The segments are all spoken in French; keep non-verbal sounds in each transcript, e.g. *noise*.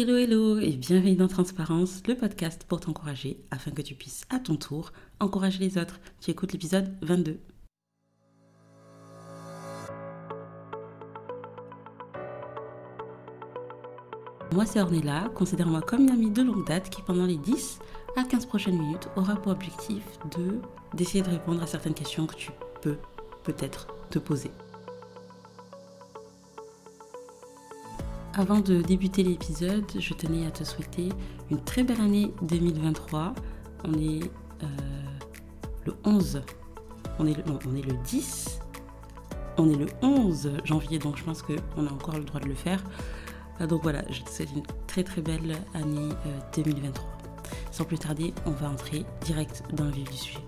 Hello hello et bienvenue dans Transparence, le podcast pour t'encourager afin que tu puisses à ton tour encourager les autres. Tu écoutes l'épisode 22. Moi c'est Ornella, considère-moi comme une amie de longue date qui pendant les 10 à 15 prochaines minutes aura pour objectif de d'essayer de répondre à certaines questions que tu peux peut-être te poser. Avant de débuter l'épisode, je tenais à te souhaiter une très belle année 2023. On est euh, le 11, on est le, on est le 10, on est le 11 janvier, donc je pense qu'on a encore le droit de le faire. Euh, donc voilà, je te souhaite une très très belle année 2023. Euh, Sans plus tarder, on va entrer direct dans le vif du sujet.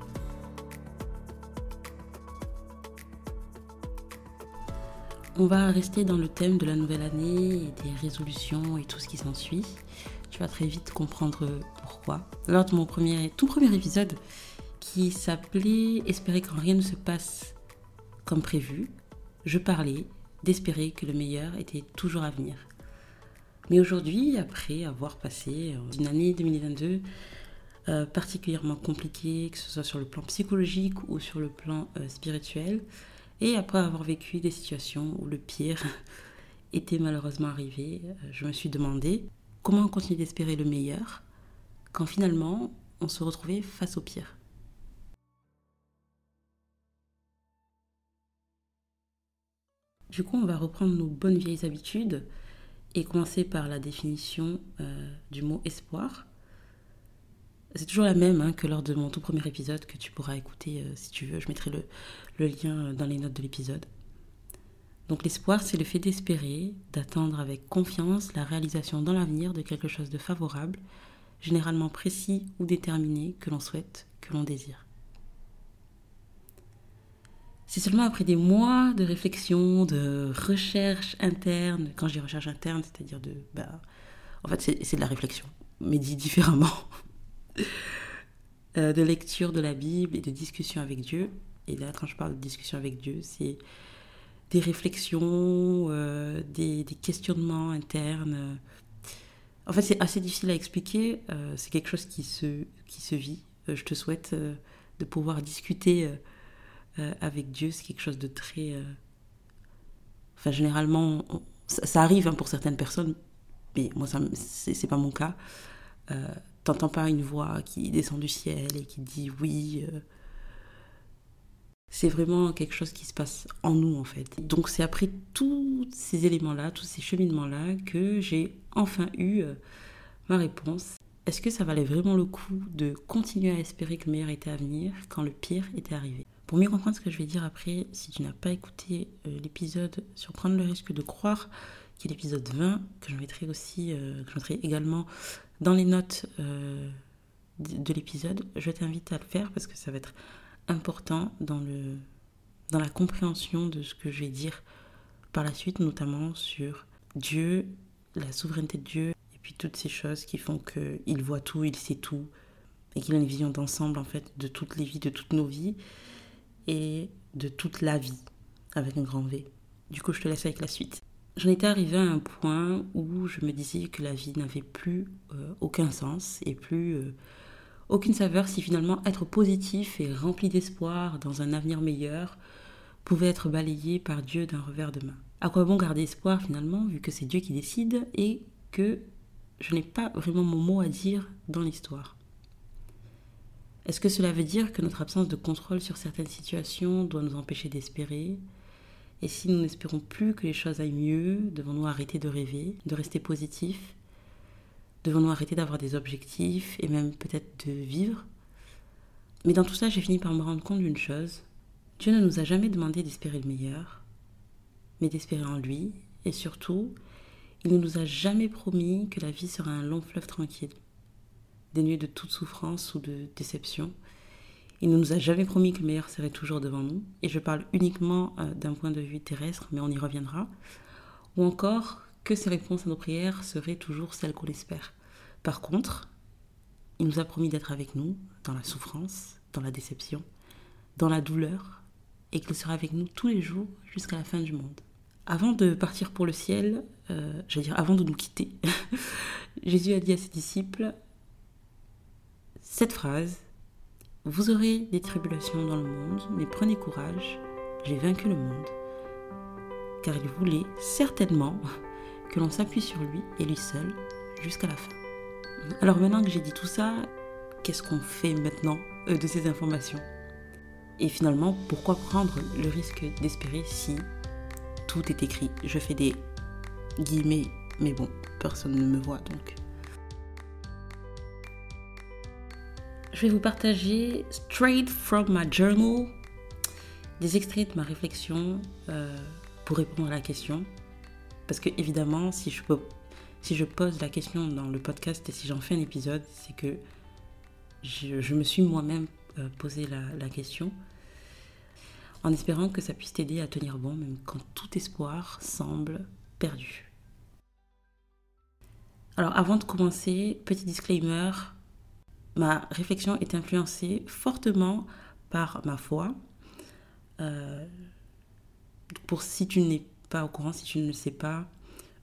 On va rester dans le thème de la nouvelle année et des résolutions et tout ce qui s'ensuit. Tu vas très vite comprendre pourquoi. Lors de mon premier, tout premier épisode qui s'appelait Espérer quand rien ne se passe comme prévu, je parlais d'espérer que le meilleur était toujours à venir. Mais aujourd'hui, après avoir passé une année 2022 euh, particulièrement compliquée, que ce soit sur le plan psychologique ou sur le plan euh, spirituel, et après avoir vécu des situations où le pire *laughs* était malheureusement arrivé, euh, je me suis demandé comment continuer d'espérer le meilleur quand finalement on se retrouvait face au pire. Du coup, on va reprendre nos bonnes vieilles habitudes et commencer par la définition euh, du mot espoir. C'est toujours la même hein, que lors de mon tout premier épisode que tu pourras écouter euh, si tu veux. Je mettrai le, lien euh, dans les notes de l'épisode. Donc l'espoir, c'est le fait d'espérer, d'attendre avec confiance la réalisation dans l'avenir de quelque chose de favorable, généralement précis ou déterminé que l'on souhaite, que l'on désire. C'est seulement après des mois de réflexion, de recherche interne, quand je dis recherche interne, c'est-à-dire de... Bah, en fait, c'est de la réflexion, mais dit différemment. *laughs* Euh, de lecture de la Bible et de discussion avec Dieu. Et là, quand je parle de discussion avec Dieu, c'est des réflexions, euh, des, questionnements internes. En fait, c'est assez difficile à expliquer. Euh, c'est quelque chose qui se, qui se vit. je te souhaite de pouvoir discuter avec Dieu. C'est quelque chose de très... Enfin, généralement, ça, arrive hein, pour certaines personnes, mais moi, c'est pas mon cas t'entends pas une voix qui descend du ciel et qui dit oui. Euh. c'est vraiment quelque chose qui se passe en nous en fait. Donc c'est après tous ces éléments-là, tous ces cheminements-là que j'ai enfin eu euh, ma réponse. Est-ce que ça valait vraiment le coup de continuer à espérer que le meilleur était à venir quand le pire était arrivé? Pour mieux comprendre ce que je vais dire après, si tu n'as pas écouté euh, l'épisode sur prendre le risque de croire, qui est l'épisode 20, que je mettrai aussi, que je mettrai également dans les notes euh, de l'épisode, je t'invite à le faire parce que ça va être important dans, le, dans la compréhension de ce que je vais dire par la suite, notamment sur Dieu, la souveraineté de Dieu, et puis toutes ces choses qui font qu'il voit tout, il sait tout, et qu'il a une vision d'ensemble en fait de toutes les vies, de toutes nos vies, et de toute la vie, avec un grand V. Du coup, je te laisse avec la suite. J'en étais arrivée à un point où je me disais que la vie n'avait plus euh, aucun sens et plus euh, aucune saveur si finalement être positif et rempli d'espoir dans un avenir meilleur pouvait être balayé par Dieu d'un revers de main. À quoi bon garder espoir finalement vu que c'est Dieu qui décide et que je n'ai pas vraiment mon mot à dire dans l'histoire? Est-ce que cela veut dire que notre absence de contrôle sur certaines situations doit nous empêcher d'espérer? Et si nous n'espérons plus que les choses aillent mieux, devons-nous arrêter de rêver, de rester positifs? Devons-nous arrêter d'avoir des objectifs et même peut-être de vivre? Mais dans tout ça, j'ai fini par me rendre compte d'une chose. Dieu ne nous a jamais demandé d'espérer le meilleur, mais d'espérer en lui. Et surtout, il ne nous a jamais promis que la vie sera un long fleuve tranquille, dénué de toute souffrance ou de déception, il ne nous a jamais promis que le meilleur serait toujours devant nous, et je parle uniquement euh, d'un point de vue terrestre, mais on y reviendra, ou encore que ses réponses à nos prières seraient toujours celles qu'on espère. Par contre, il nous a promis d'être avec nous dans la souffrance, dans la déception, dans la douleur, et qu'il sera avec nous tous les jours jusqu'à la fin du monde. Avant de partir pour le ciel, euh, veux dire avant de nous quitter, *laughs* Jésus a dit à ses disciples cette phrase Vous aurez des tribulations dans le monde, mais prenez courage, j'ai vaincu le monde. Car il voulait certainement que l'on s'appuie sur lui et lui seul jusqu'à la fin. Alors maintenant que j'ai dit tout ça, qu'est-ce qu'on fait maintenant euh, de ces informations? Et finalement, pourquoi prendre le risque d'espérer si tout est écrit? Je fais des guillemets, mais bon, personne ne me voit donc. Je vais vous partager straight from my journal des extraits de ma réflexion euh, pour répondre à la question. Parce que évidemment, si je, pose la question dans le podcast et si j'en fais un épisode, c'est que je, me suis moi-même euh, posé la, question en espérant que ça puisse t'aider à tenir bon même quand tout espoir semble perdu. Alors avant de commencer, petit disclaimer, ma réflexion est influencée fortement par ma foi. Euh, pour si tu n'es pas au courant, si tu ne le sais pas,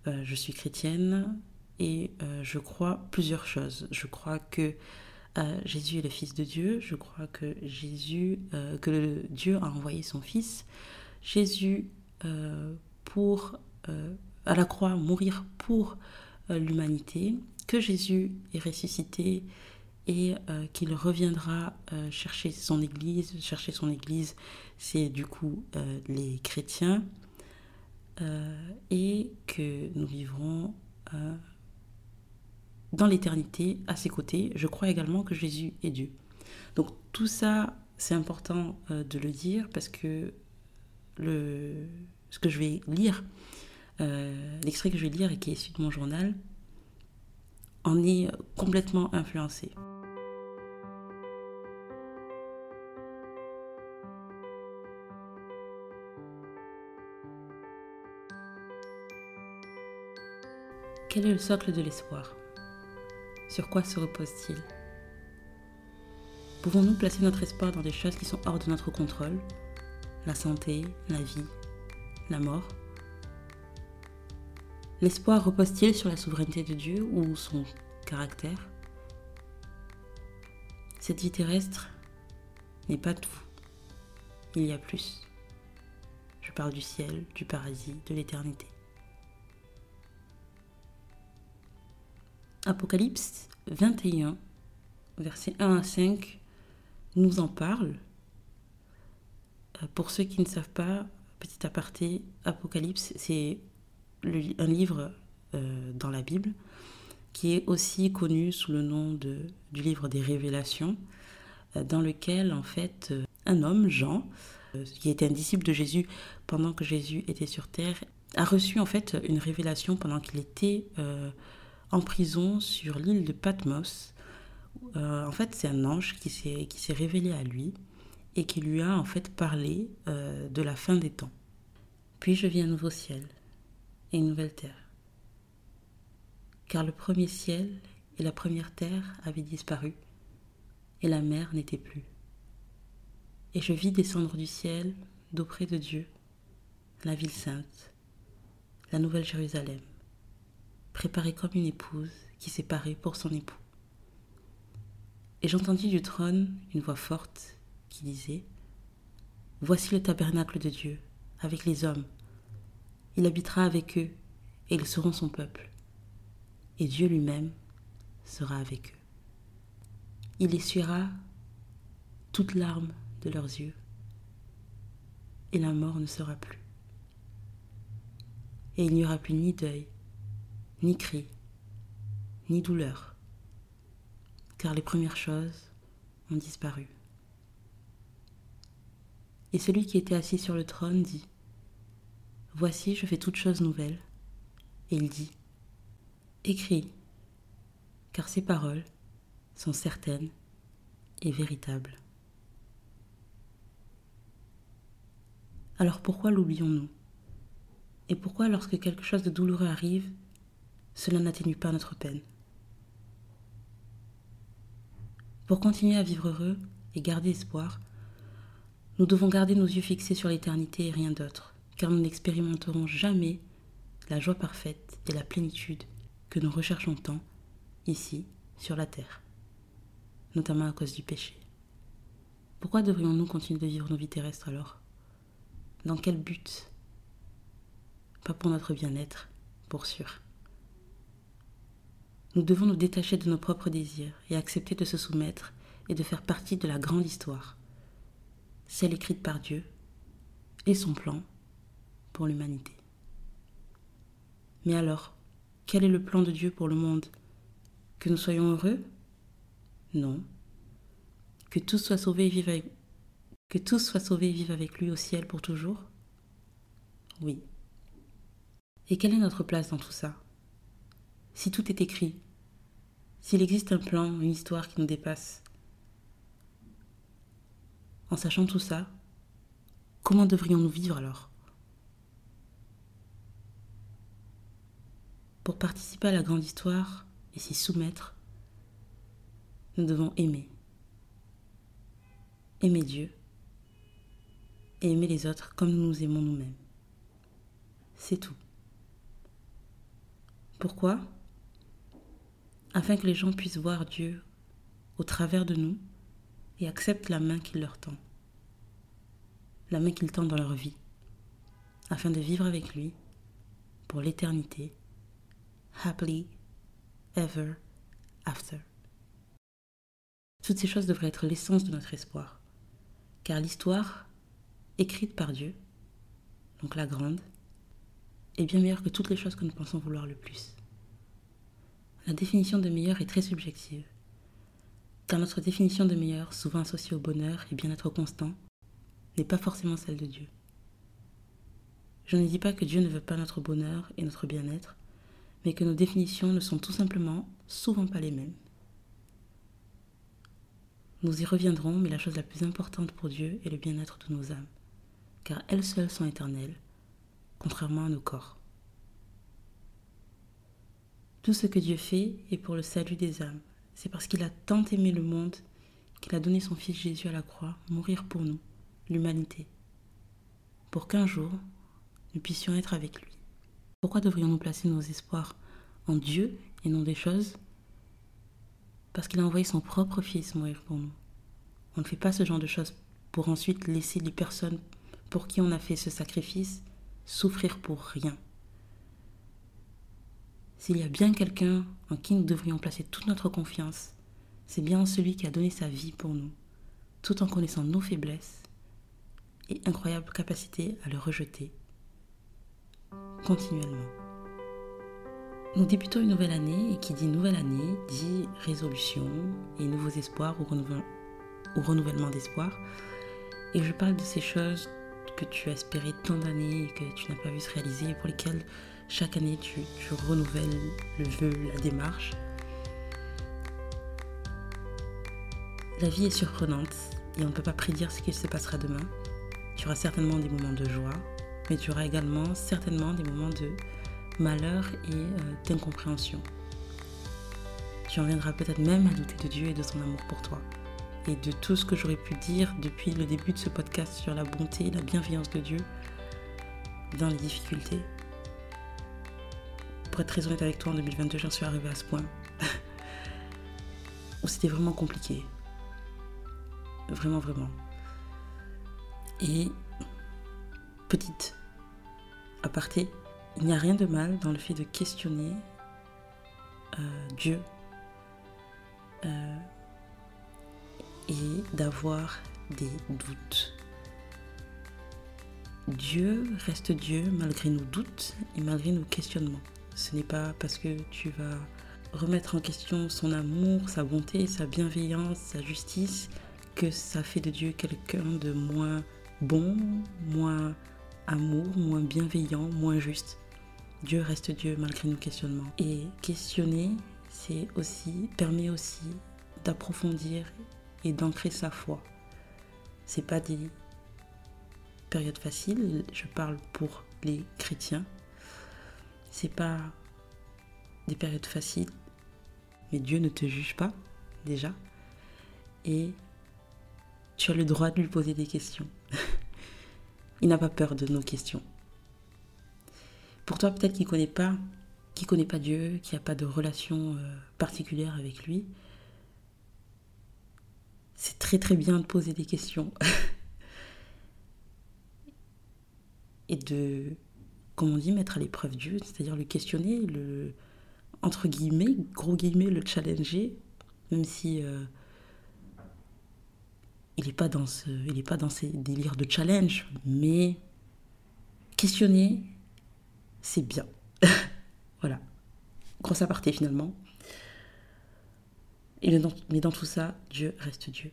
euh, je suis chrétienne et je crois plusieurs choses. Je crois que Jésus est le Fils de Dieu. Je crois que Jésus, euh, Dieu a envoyé son Fils. Jésus euh, pour euh, à la croix mourir pour l'humanité. Que Jésus est ressuscité et qu'il reviendra chercher son Église. Chercher son Église, c'est du coup les chrétiens. et que nous vivrons dans l'éternité à ses côtés. Je crois également que Jésus est Dieu. Donc tout ça, c'est important euh, de le dire parce que ce que je vais lire, euh, l'extrait que je vais lire et qui est issu de mon journal, en est complètement influencé. Quel est le socle de l'espoir? Sur quoi se repose-t-il? Pouvons-nous placer notre espoir dans des choses qui sont hors de notre contrôle? La santé, la vie, la mort? L'espoir repose-t-il sur la souveraineté de Dieu ou son caractère? Cette vie terrestre n'est pas tout. Il y a plus. Je parle du ciel, du paradis, de l'éternité. Apocalypse 21, versets 1 à 5, nous en parle. Euh, pour ceux qui ne savent pas, petit aparté, Apocalypse, c'est un livre euh, dans la Bible qui est aussi connu sous le nom du livre des révélations, euh, dans lequel en fait un homme, Jean, qui était un disciple de Jésus pendant que Jésus était sur terre, a reçu en fait une révélation pendant qu'il était en prison sur l'île de Patmos. Euh, en fait, c'est un ange qui s'est révélé à lui et qui lui a en fait parlé euh, de la fin des temps. Puis je vis un nouveau ciel et une nouvelle terre. Car le premier ciel et la première terre avaient disparu et la mer n'était plus. Et je vis descendre du ciel, d'auprès de Dieu, la ville sainte, la nouvelle Jérusalem préparée comme une épouse qui s'est parée pour son époux. Et j'entendis du trône une voix forte qui disait Voici le tabernacle de Dieu avec les hommes. Il habitera avec eux et ils seront son peuple. Et Dieu lui-même sera avec eux. Il essuiera toute larme de leurs yeux et la mort ne sera plus. Et il n'y aura plus ni deuil, ni cri, ni douleur, car les premières choses ont disparu. Et celui qui était assis sur le trône dit, Voici, je fais toutes choses nouvelles. Et il dit, Écris, car ces paroles sont certaines et véritables. Alors pourquoi l'oublions-nous? Et pourquoi lorsque quelque chose de douloureux arrive, cela n'atténue pas notre peine. Pour continuer à vivre heureux et garder espoir, nous devons garder nos yeux fixés sur l'éternité et rien d'autre, car nous n'expérimenterons jamais la joie parfaite et la plénitude que nous recherchons tant ici, sur la terre, notamment à cause du péché. Pourquoi devrions-nous continuer de vivre nos vies terrestres alors? Dans quel but? Pas pour notre bien-être, pour sûr. Nous devons nous détacher de nos propres désirs et accepter de se soumettre et de faire partie de la grande histoire, celle écrite par Dieu et son plan pour l'humanité. Mais alors, quel est le plan de Dieu pour le monde? Que nous soyons heureux? Non. Que tous soient sauvés et vivent avec... Soient sauvés et vivent avec lui au ciel pour toujours? Oui. Et quelle est notre place dans tout ça? Si tout est écrit, s'il existe un plan, une histoire qui nous dépasse, en sachant tout ça, comment devrions-nous vivre alors? Pour participer à la grande histoire et s'y soumettre, nous devons aimer. Aimer Dieu et aimer les autres comme nous nous aimons nous-mêmes. C'est tout. Pourquoi? Afin que les gens puissent voir Dieu au travers de nous et acceptent la main qu'il leur tend, la main qu'il tend dans leur vie, afin de vivre avec lui pour l'éternité happily ever after. Toutes ces choses devraient être l'essence de notre espoir, car l'histoire, écrite par Dieu, donc la grande, est bien meilleure que toutes les choses que nous pensons vouloir le plus. La définition de meilleur est très subjective, car notre définition de meilleur, souvent associée au bonheur et bien-être constant, n'est pas forcément celle de Dieu. Je ne dis pas que Dieu ne veut pas notre bonheur et notre bien-être, mais que nos définitions ne sont tout simplement souvent pas les mêmes. Nous y reviendrons, mais la chose la plus importante pour Dieu est le bien-être de nos âmes, car elles seules sont éternelles, contrairement à nos corps. Tout ce que Dieu fait est pour le salut des âmes. C'est parce qu'il a tant aimé le monde qu'il a donné son Fils Jésus à la croix, mourir pour nous, l'humanité, pour qu'un jour nous puissions être avec lui. Pourquoi devrions-nous placer nos espoirs en Dieu et non des choses? Parce qu'il a envoyé son propre Fils mourir pour nous. On ne fait pas ce genre de choses pour ensuite laisser les personnes pour qui on a fait ce sacrifice souffrir pour rien. S'il y a bien quelqu'un en qui nous devrions placer toute notre confiance, c'est bien celui qui a donné sa vie pour nous, tout en connaissant nos faiblesses et incroyable capacité à le rejeter continuellement. Nous débutons une nouvelle année et qui dit nouvelle année dit résolution et nouveaux espoirs ou, renouvellement d'espoir. Et je parle de ces choses que tu as espérées tant d'années et que tu n'as pas vu se réaliser et pour lesquelles chaque année tu, renouvelles le vœu, la démarche. La vie est surprenante et on ne peut pas prédire ce qu'il se passera demain. Tu auras certainement des moments de joie, mais tu auras également certainement des moments de malheur et euh, d'incompréhension. Tu en viendras peut-être même à douter de Dieu et de son amour pour toi. Et de tout ce que j'aurais pu dire depuis le début de ce podcast sur la bonté et la bienveillance de Dieu dans les difficultés. Pour être très honnête avec toi, en 2022, j'en suis arrivée à ce point *laughs* où c'était vraiment compliqué. Vraiment, vraiment. Et petite aparté, il n'y a rien de mal dans le fait de questionner euh, Dieu euh, et d'avoir des doutes. Dieu reste Dieu malgré nos doutes et malgré nos questionnements. Ce n'est pas parce que tu vas remettre en question son amour, sa bonté, sa bienveillance, sa justice, que ça fait de Dieu quelqu'un de moins bon, moins amour, moins bienveillant, moins juste. Dieu reste Dieu malgré nos questionnements. Et questionner, c'est aussi, permet aussi d'approfondir et d'ancrer sa foi. C'est pas des périodes faciles, je parle pour les chrétiens. C'est pas des périodes faciles, mais Dieu ne te juge pas déjà. Et tu as le droit de lui poser des questions. *laughs* Il n'a pas peur de nos questions. Pour toi, peut-être qu'il ne connaît pas qui connaît pas Dieu, qui n'a pas de relation euh, particulière avec lui, c'est très très bien de poser des questions *laughs* et de, comme on dit, mettre à l'épreuve Dieu, c'est-à-dire le questionner, le entre guillemets, gros guillemets, le challenger, même si euh, il n'est pas dans ce, est pas dans ces délires de challenge, mais questionner, c'est bien. *laughs* voilà. Grosse aparté finalement. Mais dans tout ça, Dieu reste Dieu.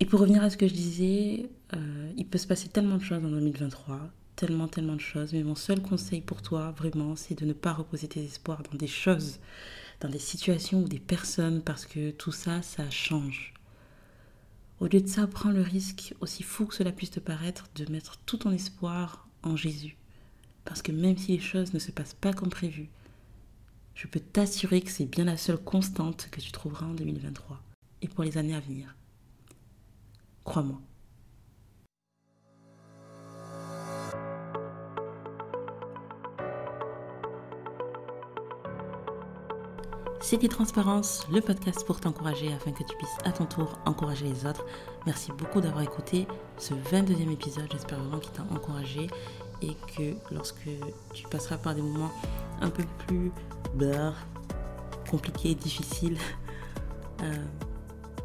Et pour revenir à ce que je disais, euh, il peut se passer tellement de choses en 2023, tellement, tellement de choses. Mais mon seul conseil pour toi, vraiment, c'est de ne pas reposer tes espoirs dans des choses, dans des situations ou des personnes, parce que tout ça, ça change. Au lieu de ça, prends le risque, aussi fou que cela puisse te paraître, de mettre tout ton espoir en Jésus. Parce que même si les choses ne se passent pas comme prévu, je peux t'assurer que c'est bien la seule constante que tu trouveras en 2023 et pour les années à venir. Crois-moi. C'était Transparence, le podcast pour t'encourager afin que tu puisses à ton tour encourager les autres. Merci beaucoup d'avoir écouté ce 22e épisode. J'espère vraiment qu'il t'a encouragé et que lorsque tu passeras par des moments un peu plus bah, compliqués, difficiles, euh,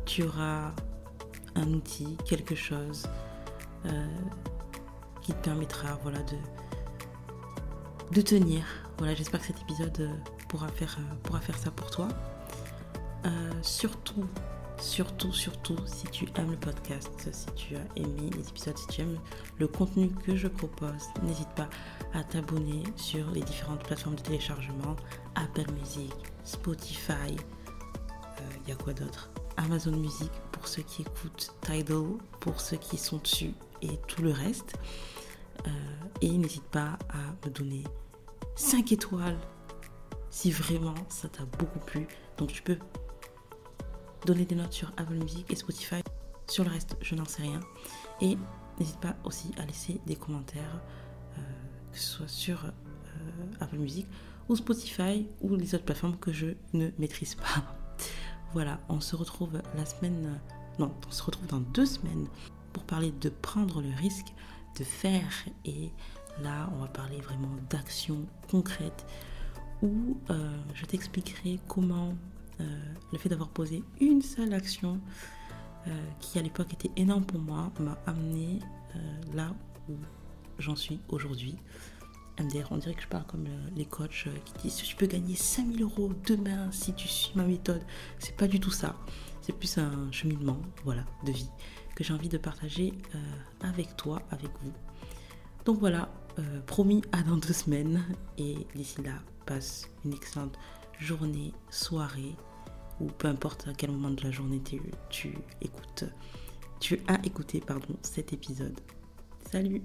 tu auras un outil, quelque chose euh, qui te permettra de tenir. Voilà, j'espère que cet épisode euh, pourra faire, euh, pourra faire ça pour toi. Euh, surtout, surtout, surtout, si tu aimes le podcast, si tu as aimé les épisodes, si tu aimes le contenu que je propose, n'hésite pas à t'abonner sur les différentes plateformes de téléchargement, Apple Music, Spotify, il y a quoi d'autre? Amazon Music pour ceux qui écoutent Tidal, pour ceux qui sont dessus et tout le reste. et n'hésite pas à me donner 5 étoiles si vraiment ça t'a beaucoup plu. Donc tu peux donner des notes sur Apple Music et Spotify. Sur le reste, je n'en sais rien. Et n'hésite pas aussi à laisser des commentaires, euh, que ce soit sur euh, Apple Music ou Spotify ou les autres plateformes que je ne maîtrise pas. *laughs* voilà, on se retrouve la semaine... Non, on se retrouve dans deux semaines pour parler de prendre le risque de faire. Et là, on va parler vraiment d'actions concrètes où euh, je t'expliquerai comment euh, le fait d'avoir posé une seule action euh, qui à l'époque était énorme pour moi m'a amené là où j'en suis aujourd'hui. MDR, on dirait que je parle comme les coachs qui disent tu peux gagner 5000 euros demain si tu suis ma méthode. C'est pas du tout ça. C'est plus un cheminement voilà, de vie que j'ai envie de partager avec toi, avec vous. Donc voilà, promis à dans deux semaines. Et d'ici là, passe une excellente journée, soirée, ou peu importe à quel moment de la journée tu, tu écoutes, tu as écouté pardon, cet épisode. Salut